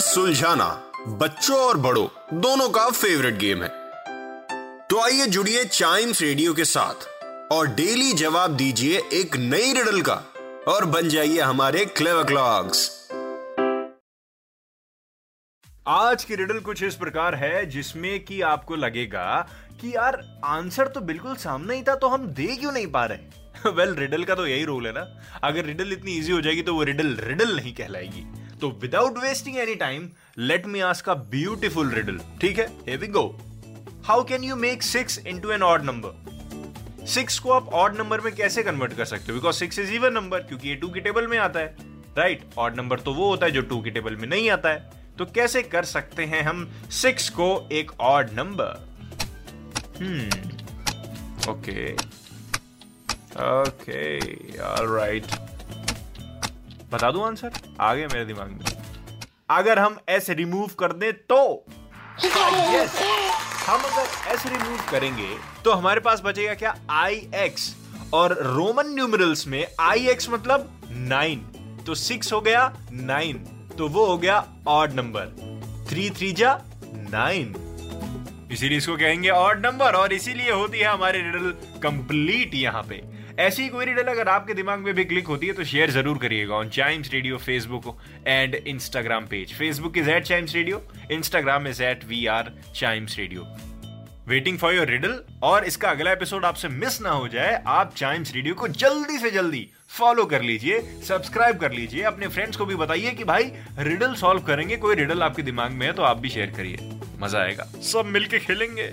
सुलझाना बच्चों और बड़ों दोनों का फेवरेट गेम है। तो आइए जुड़िए चाइम्स रेडियो के साथ और डेली जवाब दीजिए एक नई रिडल का और बन जाइए हमारे क्लेवर क्लॉक्स आज की रिडल कुछ इस प्रकार है जिसमें कि आपको लगेगा कि यार आंसर तो बिल्कुल सामने ही था तो हम दे क्यों नहीं पा रहे? वेल well, रिडल का तो यही रोल है ना। अगर रिडल इतनी इजी हो जाएगी तो वो रिडल रिडल नहीं कहलाएगी। तो without wasting any time let me ask a beautiful riddle ठीक है? Here we go. How can you make six into an odd number six को आप ऑड नंबर में कैसे कन्वर्ट कर सकते हो? Because six is even number क्योंकि ये टू की टेबल में आता है. राइट ऑड नंबर तो वो होता है जो टू की टेबल में नहीं आता है. तो कैसे कर सकते हैं हम सिक्स को एक odd number hmm okay okay alright बता दूँ आंसर आगे मेरे दिमाग में। अगर हम एस रिमूव कर दें तो। यस हम अगर एस रिमूव करेंगे तो हमारे पास बचेगा क्या? आई एक्स और रोमन न्यूमरल्स में आई एक्स मतलब नाइन तो सिक्स हो गया नाइन तो वो हो गया ऑड नंबर थ्री थ्री जा नाइन इसीलिए इसको कहेंगे ऑड नंबर और इसीलिए होती है हमारी रिडल कंप्लीट यहाँ पे। ऐसी कोई रिडल अगर आपके दिमाग में भी क्लिक होती है तो शेयर ज़रूर करिएगा on Chimes Radio Facebook and Instagram page Facebook is at Chimes Radio Instagram is at we are Chimes Radio waiting for your riddle और इसका अगला एपिसोड आपसे मिस ना हो जाए, आप चाइम्स रेडियो को जल्दी से जल्दी फॉलो कर लीजिए सब्सक्राइब कर लीजिए, अपने फ्रेंड्स को भी बताइए कि भाई रिडल सॉल्व करेंगे, कोई रिडल आपके दिमाग में है तो आप भी शेयर करिए। मज़ा आएगा। सब मिलके खेलेंगे।